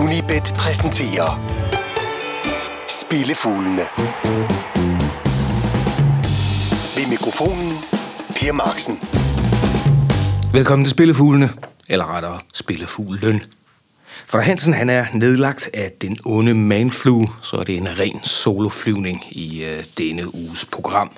Unibet præsenterer Spillefuglene. Ved mikrofonen, Per Marksen. Velkommen til Spillefuglene, eller rettere Spillefuglen. For Hansen han er nedlagt af den onde manflu, så er det en ren soloflyvning i øh, denne uges program.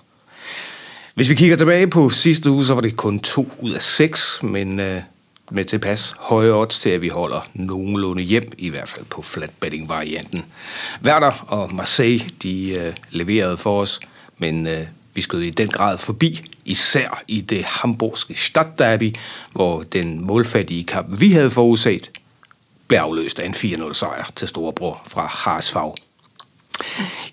Hvis vi kigger tilbage på sidste uge, så var det kun to ud af seks, men øh, med tilpas høje odds til, at vi holder nogenlunde hjem, i hvert fald på flatbetting-varianten. Werder og Marseille, de øh, leverede for os, men øh, vi skød i den grad forbi, især i det hamburgske Stadtderby, hvor den målfattige kamp, vi havde forudset, blev afløst af en 4-0 sejr til storebror fra Harsfag.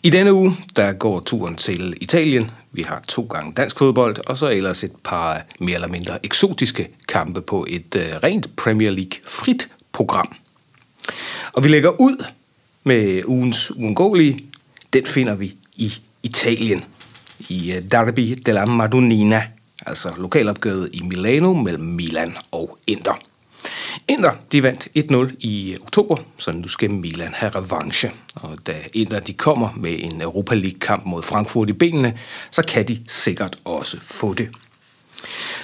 I denne uge, der går turen til Italien. Vi har to gange dansk fodbold, og så ellers et par mere eller mindre eksotiske kampe på et øh, rent Premier League frit program. Og vi lægger ud med ugens uundgåelige. Den finder vi i Italien, i øh, Derby della Madonnina, altså lokalopgøret i Milano mellem Milan og Inter. Inter, de vandt 1-0 i oktober, så nu skal Milan have revanche. Og da Inter de kommer med en Europa League-kamp mod Frankfurt i benene, så kan de sikkert også få det.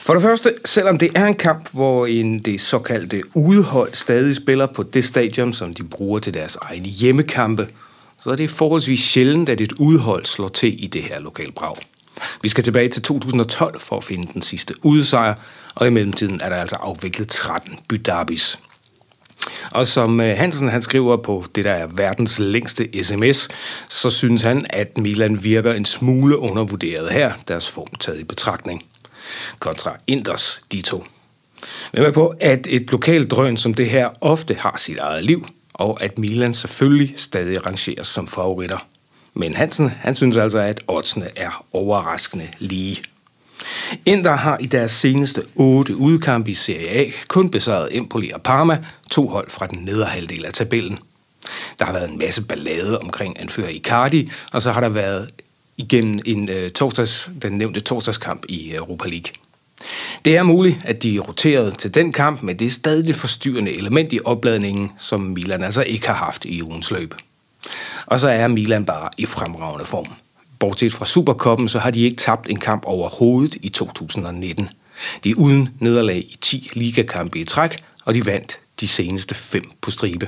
For det første, selvom det er en kamp, hvor en det såkaldte udehold stadig spiller på det stadion, som de bruger til deres egne hjemmekampe, så er det forholdsvis sjældent, at et udhold slår til i det her lokalbrag. Vi skal tilbage til 2012 for at finde den sidste udsejr, og i mellemtiden er der altså afviklet 13 bydarbis. Og som øh, Hansen han skriver på det, der er verdens længste sms, så synes han, at Milan virker en smule undervurderet her, deres form taget i betragtning. Kontra Inders, de to. Men med på, at et lokalt drøn som det her ofte har sit eget liv, og at Milan selvfølgelig stadig rangeres som favoritter. Men Hansen, han synes altså, at oddsene er overraskende lige. Inter har i deres seneste otte udkampe i Serie A kun besejret Empoli og Parma, to hold fra den nedre halvdel af tabellen. Der har været en masse ballade omkring anfører Icardi, og så har der været igennem en, øh, torsdags, den nævnte torsdagskamp i Europa League. Det er muligt, at de roterede til den kamp, men det er stadig det forstyrrende element i opladningen, som Milan altså ikke har haft i ugens løb. Og så er Milan bare i fremragende form. Bortset fra Superkoppen, så har de ikke tabt en kamp overhovedet i 2019. De er uden nederlag i 10 ligakampe i træk, og de vandt de seneste fem på stribe.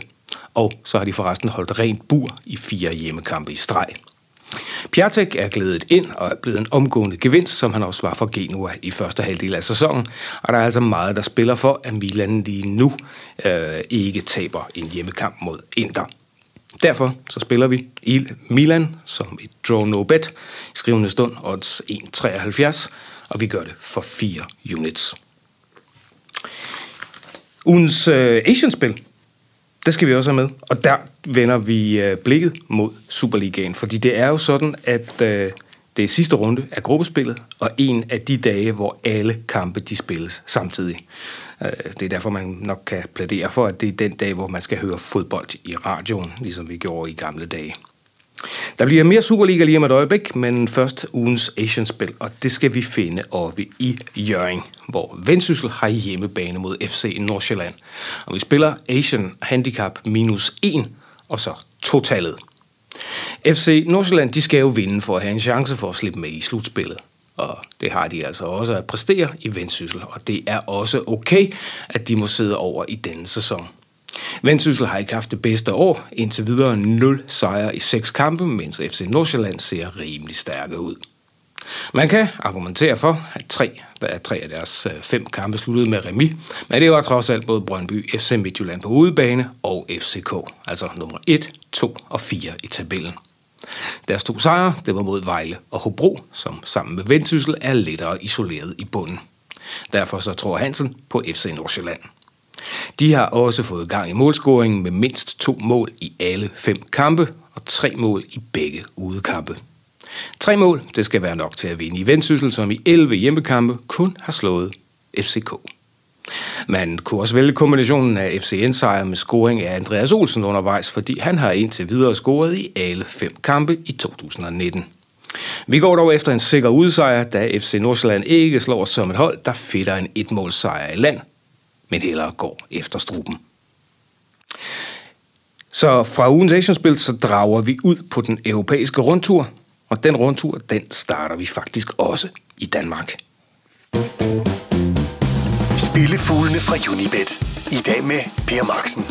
Og så har de forresten holdt rent bur i fire hjemmekampe i streg. Piatek er glædet ind og er blevet en omgående gevinst, som han også var for Genua i første halvdel af sæsonen. Og der er altså meget, der spiller for, at Milan lige nu øh, ikke taber en hjemmekamp mod Inter. Derfor så spiller vi i Milan som et draw no bet. Skrivende stund odds 1,73, og vi gør det for 4 units. Ugens øh, Asian-spil, det skal vi også have med. Og der vender vi øh, blikket mod Superligaen, fordi det er jo sådan, at øh, det er sidste runde af gruppespillet, og en af de dage, hvor alle kampe de spilles samtidig. Øh, det er derfor, man nok kan plædere for, at det er den dag, hvor man skal høre fodbold i radioen, ligesom vi gjorde i gamle dage. Der bliver mere Superliga lige om et øjeblik, men først ugens Asian-spil, og det skal vi finde oppe i Jørgen, hvor Vendsyssel har hjemmebane mod FC Nordsjælland. Og vi spiller Asian Handicap minus 1, og så totallet. FC Nordsjælland de skal jo vinde for at have en chance for at slippe med i slutspillet. Og det har de altså også at præstere i Vendsyssel, og det er også okay, at de må sidde over i denne sæson. Vendsyssel har ikke haft det bedste år, indtil videre 0 sejre i 6 kampe, mens FC Nordsjælland ser rimelig stærke ud. Man kan argumentere for, at tre, der er tre af deres øh, fem kampe sluttede med remi, men det var trods alt både Brøndby, FC Midtjylland på udebane og FCK, altså nummer 1, 2 og 4 i tabellen. Deres to sejre, det var mod Vejle og Hobro, som sammen med Vendsyssel er lettere isoleret i bunden. Derfor så tror Hansen på FC Nordsjælland. De har også fået gang i målscoringen med mindst to mål i alle fem kampe og tre mål i begge udekampe. Tre mål, det skal være nok til at vinde i Vendsyssel, som i 11 hjemmekampe kun har slået FCK. Man kunne også vælge kombinationen af FCN-sejr med scoring af Andreas Olsen undervejs, fordi han har indtil videre scoret i alle fem kampe i 2019. Vi går dog efter en sikker udsejr, da FC Nordsjælland ikke slår som et hold, der fitter en etmålsejr i land, men hellere går efter struben. Så fra ugens Asian-spil, så drager vi ud på den europæiske rundtur, og den rundtur, den starter vi faktisk også i Danmark. Spillefuglene fra Unibet. I dag med Per Marksen.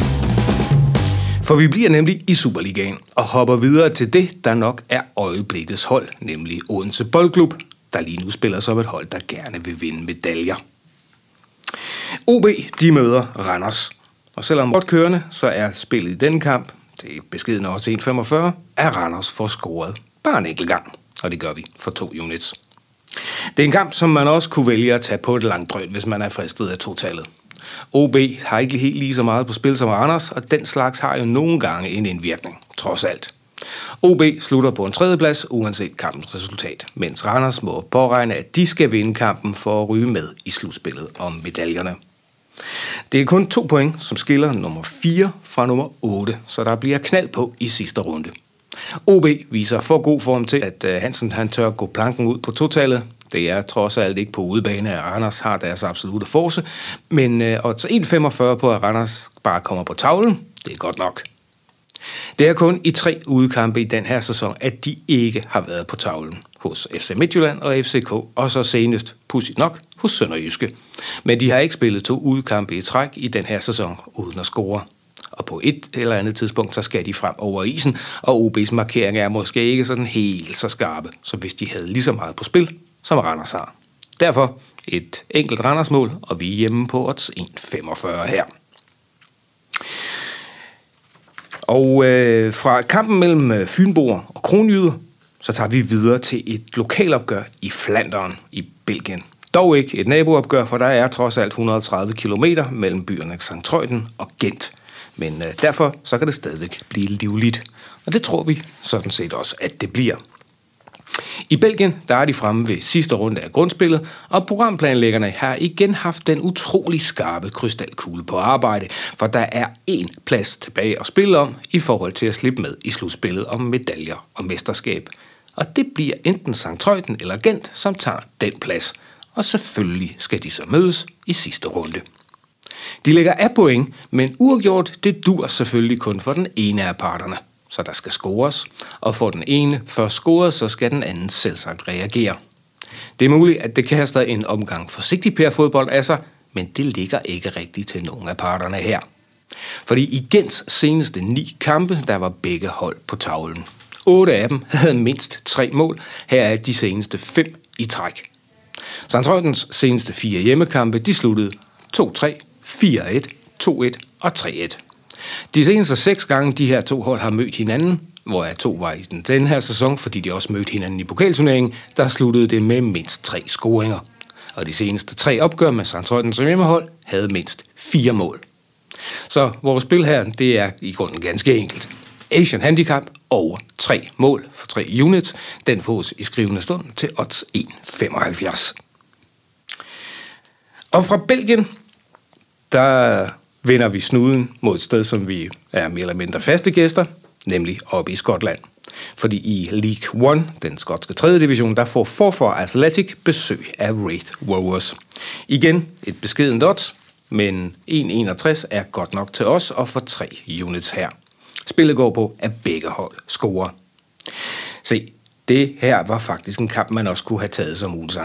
For vi bliver nemlig i Superligaen og hopper videre til det, der nok er øjeblikkets hold, nemlig Odense Boldklub, der lige nu spiller som et hold, der gerne vil vinde medaljer. OB, de møder Randers. Og selvom godt kørende, så er spillet i den kamp, til beskeden også 1,45, er Randers for scoret bare en enkelt gang. Og det gør vi for to units. Det er en kamp, som man også kunne vælge at tage på et langt drøn, hvis man er fristet af totallet. OB har ikke helt lige så meget på spil som Randers, og den slags har jo nogle gange en indvirkning, trods alt. OB slutter på en tredjeplads, uanset kampens resultat, mens Randers må påregne, at de skal vinde kampen for at ryge med i slutspillet om medaljerne. Det er kun to point, som skiller nummer 4 fra nummer 8, så der bliver knald på i sidste runde. OB viser for god form til, at øh, Hansen han tør gå planken ud på totallet. Det er trods alt ikke på udebane, at Randers har deres absolute force, men øh, odds 1,45 på, at Randers bare kommer på tavlen, det er godt nok. Det er kun i tre udkampe i den her sæson, at de ikke har været på tavlen hos FC Midtjylland og FCK, og så senest, pudsigt nok, hos Sønderjyske. Men de har ikke spillet to udkampe i træk i den her sæson uden at score. Og på et eller andet tidspunkt, så skal de frem over isen, og OB's markering er måske ikke sådan helt så skarpe, som hvis de havde lige så meget på spil, som Randers har. Derfor et enkelt Randers-mål, og vi er hjemme på odds 1,45 her. Og øh, fra kampen mellem øh, Fynboer og Kronjyder, så tager vi videre til et lokalopgør i Flanderen i Belgien. Dog ikke et naboopgør, for der er trods alt 130 km mellem byerne St. Trøjden og Gent. Men øh, derfor så kan det stadigvæk blive livligt. Og det tror vi sådan set også, at det bliver. I Belgien der er de fremme ved sidste runde af grundspillet, og programplanlæggerne har igen haft den utrolig skarpe krystalkugle på arbejde, for der er én plads tilbage at spille om i forhold til at slippe med i slutspillet om medaljer og mesterskab. Og det bliver enten St. Trøjten eller Gent, som tager den plads. Og selvfølgelig skal de så mødes i sidste runde. De lægger af point, men uafgjort det dur selvfølgelig kun for den ene af parterne så der skal scores, og får den ene først scoret, så skal den anden selvsagt reagere. Det er muligt, at det kaster en omgang forsigtig per fodbold af sig, men det ligger ikke rigtigt til nogen af parterne her. Fordi i Gens seneste ni kampe, der var begge hold på tavlen. Otte af dem havde mindst tre mål, her er de seneste fem i træk. Sandtrøjtens seneste fire hjemmekampe, de sluttede 2-3, 4-1, 2-1 og 3-1. De seneste seks gange, de her to hold har mødt hinanden, hvor jeg to var i den, den her sæson, fordi de også mødte hinanden i pokalturneringen, der sluttede det med mindst tre scoringer. Og de seneste tre opgør med Sandtrøjden som hjemmehold havde mindst fire mål. Så vores spil her, det er i grunden ganske enkelt. Asian Handicap over tre mål for tre units. Den fås i skrivende stund til odds 1,75. Og fra Belgien, der vender vi snuden mod et sted, som vi er mere eller mindre faste gæster, nemlig oppe i Skotland. Fordi i League One, den skotske 3. division, der får Forfar Athletic besøg af Wraith Rovers. Igen et beskedent odds, men 1,61 er godt nok til os og for tre units her. Spillet går på, at begge hold scorer. Se, det her var faktisk en kamp, man også kunne have taget som ugens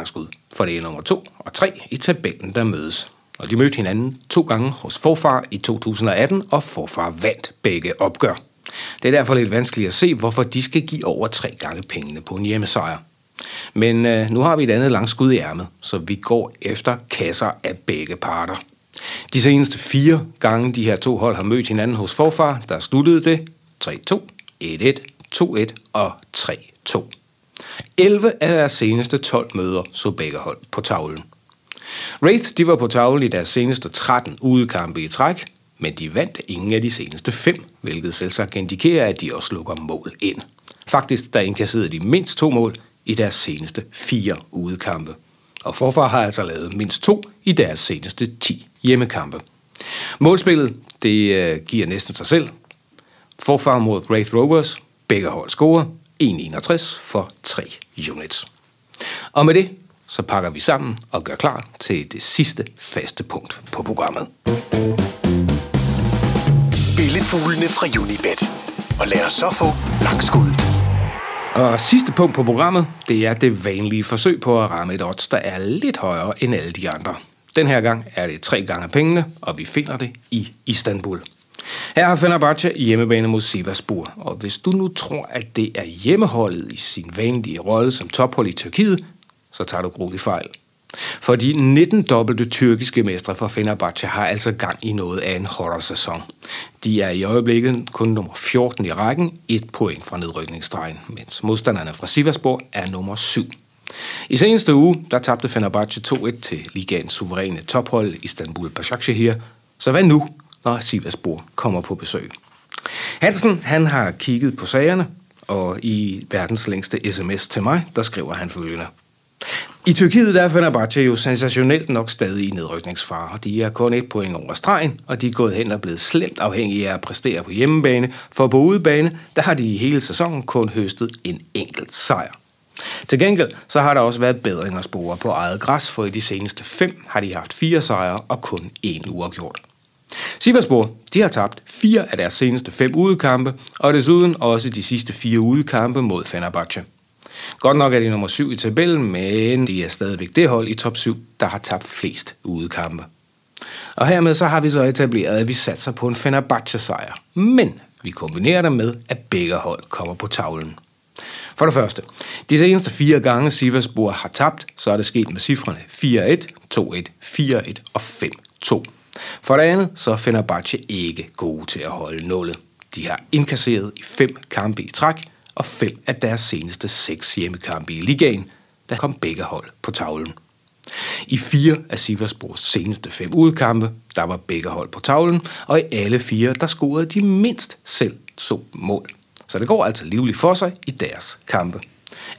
for det er nummer 2 og 3 i tabellen, der mødes og de mødte hinanden to gange hos Forfar i 2018, og Forfar vandt begge opgør. Det er derfor lidt vanskeligt at se, hvorfor de skal give over tre gange pengene på en hjemmesejr. Men øh, nu har vi et andet langt skud i ærmet, så vi går efter kasser af begge parter. De seneste fire gange de her to hold har mødt hinanden hos Forfar, der sluttede det 3-2, 1-1, 2-1 og 3-2. 11 af deres seneste 12 møder så begge hold på tavlen. Wraith de var på tavlen i deres seneste 13 udekampe i træk, men de vandt ingen af de seneste fem, hvilket selvsagt indikerer, at de også lukker mål ind. Faktisk der indkasserede de mindst to mål i deres seneste fire udekampe. Og forfar har altså lavet mindst to i deres seneste 10 hjemmekampe. Målspillet, det øh, giver næsten sig selv. Forfar mod Wraith Rovers, begge hold scorer, 1,61 for 3 units. Og med det, så pakker vi sammen og gør klar til det sidste faste punkt på programmet. Spille Spillefuglene fra Unibet. Og lad os så få langskuddet. Og sidste punkt på programmet, det er det vanlige forsøg på at ramme et odds, der er lidt højere end alle de andre. Den her gang er det tre gange pengene, og vi finder det i Istanbul. Her har Fenerbahce hjemmebane mod Sivasspor, og hvis du nu tror, at det er hjemmeholdet i sin vanlige rolle som tophold i Tyrkiet, så tager du grueligt fejl. For de 19-dobbelte tyrkiske mestre fra Fenerbahce har altså gang i noget af en horror-sæson. De er i øjeblikket kun nummer 14 i rækken, et point fra nedrykningsstregen, mens modstanderne fra Sivasspor er nummer 7. I seneste uge, der tabte Fenerbahce 2-1 til ligaens suveræne tophold Istanbul Başakşehir. Så hvad nu, når Sivasspor kommer på besøg? Hansen, han har kigget på sagerne, og i verdens længste sms til mig, der skriver han følgende. I Tyrkiet der er Fenerbahce jo sensationelt nok stadig i nedrykningsfare. De er kun et point over stregen, og de er gået hen og blevet slemt afhængige af at præstere på hjemmebane. For på udebane, der har de i hele sæsonen kun høstet en enkelt sejr. Til gengæld så har der også været bedringer spore på eget græs, for i de seneste fem har de haft fire sejre og kun én uafgjort. Sivasspor, de har tabt fire af deres seneste fem udekampe, og desuden også de sidste fire udekampe mod Fenerbahce. Godt nok er de nummer syv i tabellen, men de er stadigvæk det hold i top 7, der har tabt flest udekampe. Og hermed så har vi så etableret, at vi satser på en Fenerbahce-sejr. Men vi kombinerer det med, at begge hold kommer på tavlen. For det første, de seneste fire gange Sivasspor har tabt, så er det sket med cifrene 4-1, 2-1, 4-1 og 5-2. For det andet, så finder Fenerbahce ikke gode til at holde nullet. De har indkasseret i fem kampe i træk, og fem af deres seneste seks hjemmekampe i ligaen, der kom begge hold på tavlen. I fire af Siverspors seneste fem udkampe, der var begge hold på tavlen, og i alle fire, der scorede de mindst selv to mål. Så det går altså livligt for sig i deres kampe.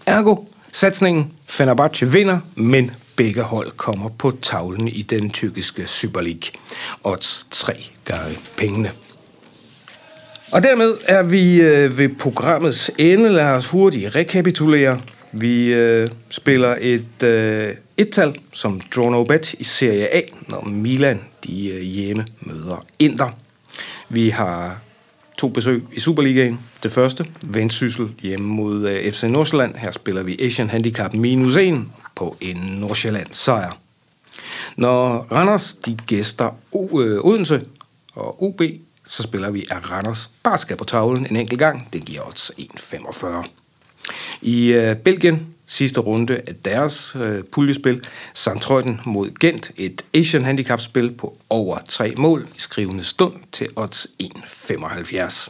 Ergo, satsningen Fenerbahce vinder, men begge hold kommer på tavlen i den tyrkiske Super League. Odds tre gange pengene. Og dermed er vi øh, ved programmets ende. Lad os hurtigt rekapitulere. Vi øh, spiller et øh, et-tal som draw no bet i Serie A, når Milan de øh, hjemme møder Inter. Vi har to besøg i Superligaen. Det første, Vendsyssel hjemme mod øh, FC Nordsjælland. Her spiller vi Asian Handicap minus 1 på en Nordsjælland sejr. Når Randers de gæster o, øh, Odense og OB så spiller vi af Randers bare skal på tavlen en enkelt gang. Det giver odds 1,45. I øh, Belgien sidste runde af deres øh, puljespil, Sandtrøjden mod Gent, et Asian Handicap-spil på over tre mål i skrivende stund til odds 1,75.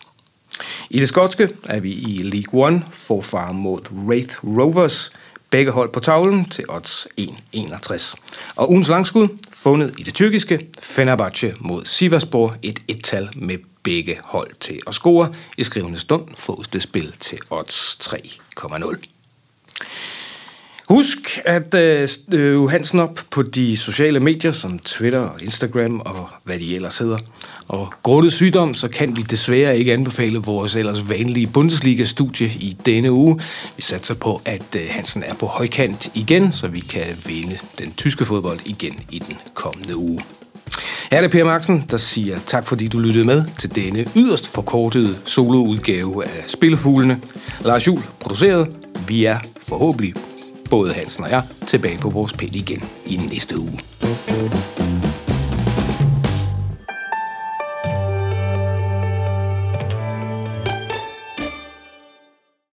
I det skotske er vi i League One, forfar mod Wraith Rovers, Begge hold på tavlen til odds 1,61. Og ugens langskud fundet i det tyrkiske Fenerbahce mod Sivasspor et et-tal med begge hold til at score. I skrivende stund fås det spil til odds 3,0. Husk at øh, øh Hansen op på de sociale medier som Twitter og Instagram og hvad de ellers hedder. Og grundet sygdom, så kan vi desværre ikke anbefale vores ellers vanlige Bundesliga-studie i denne uge. Vi satser på, at øh, Hansen er på højkant igen, så vi kan vinde den tyske fodbold igen i den kommende uge. Her er det Per Marksen, der siger tak, fordi du lyttede med til denne yderst forkortede soloudgave af Spillefuglene. Lars Jul produceret. Vi er forhåbentlig både Hansen og jeg tilbage på vores pæl igen i næste uge.